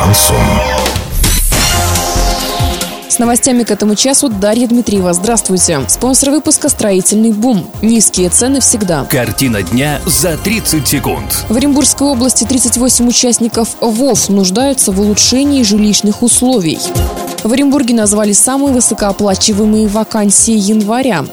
Шансон. С новостями к этому часу Дарья Дмитриева. Здравствуйте. Спонсор выпуска «Строительный бум». Низкие цены всегда. Картина дня за 30 секунд. В Оренбургской области 38 участников ВОВ нуждаются в улучшении жилищных условий. В Оренбурге назвали самые высокооплачиваемые вакансии января.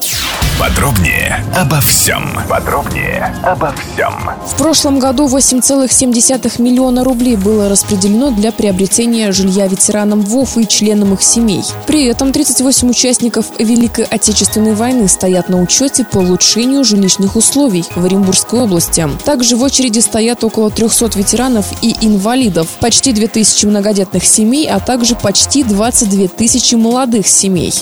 Подробнее обо всем. Подробнее обо всем. В прошлом году 8,7 миллиона рублей было распределено для приобретения жилья ветеранам ВОВ и членам их семей. При этом 38 участников Великой Отечественной войны стоят на учете по улучшению жилищных условий в Оренбургской области. Также в очереди стоят около 300 ветеранов и инвалидов, почти 2000 многодетных семей, а также почти 22 тысячи молодых семей.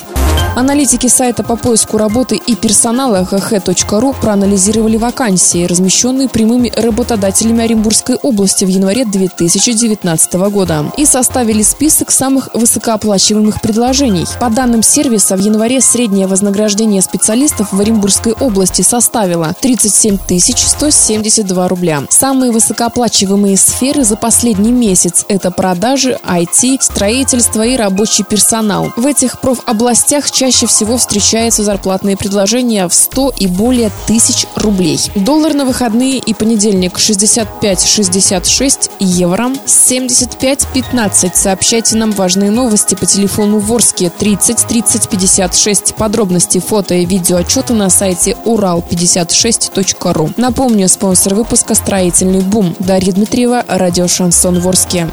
Аналитики сайта по поиску работы и персонала hh.ru проанализировали вакансии, размещенные прямыми работодателями Оренбургской области в январе 2019 года, и составили список самых высокооплачиваемых предложений. По данным сервиса, в январе среднее вознаграждение специалистов в Оренбургской области составило 37 172 рубля. Самые высокооплачиваемые сферы за последний месяц – это продажи, IT, строительство и рабочий персонал. В этих профобластях чаще чаще всего встречаются зарплатные предложения в 100 и более тысяч рублей. Доллар на выходные и понедельник 65-66 евро, 75-15. Сообщайте нам важные новости по телефону Ворске 30 30 56. Подробности, фото и видео отчеты на сайте урал56.ру. Напомню, спонсор выпуска «Строительный бум». Дарья Дмитриева, радио «Шансон Ворске».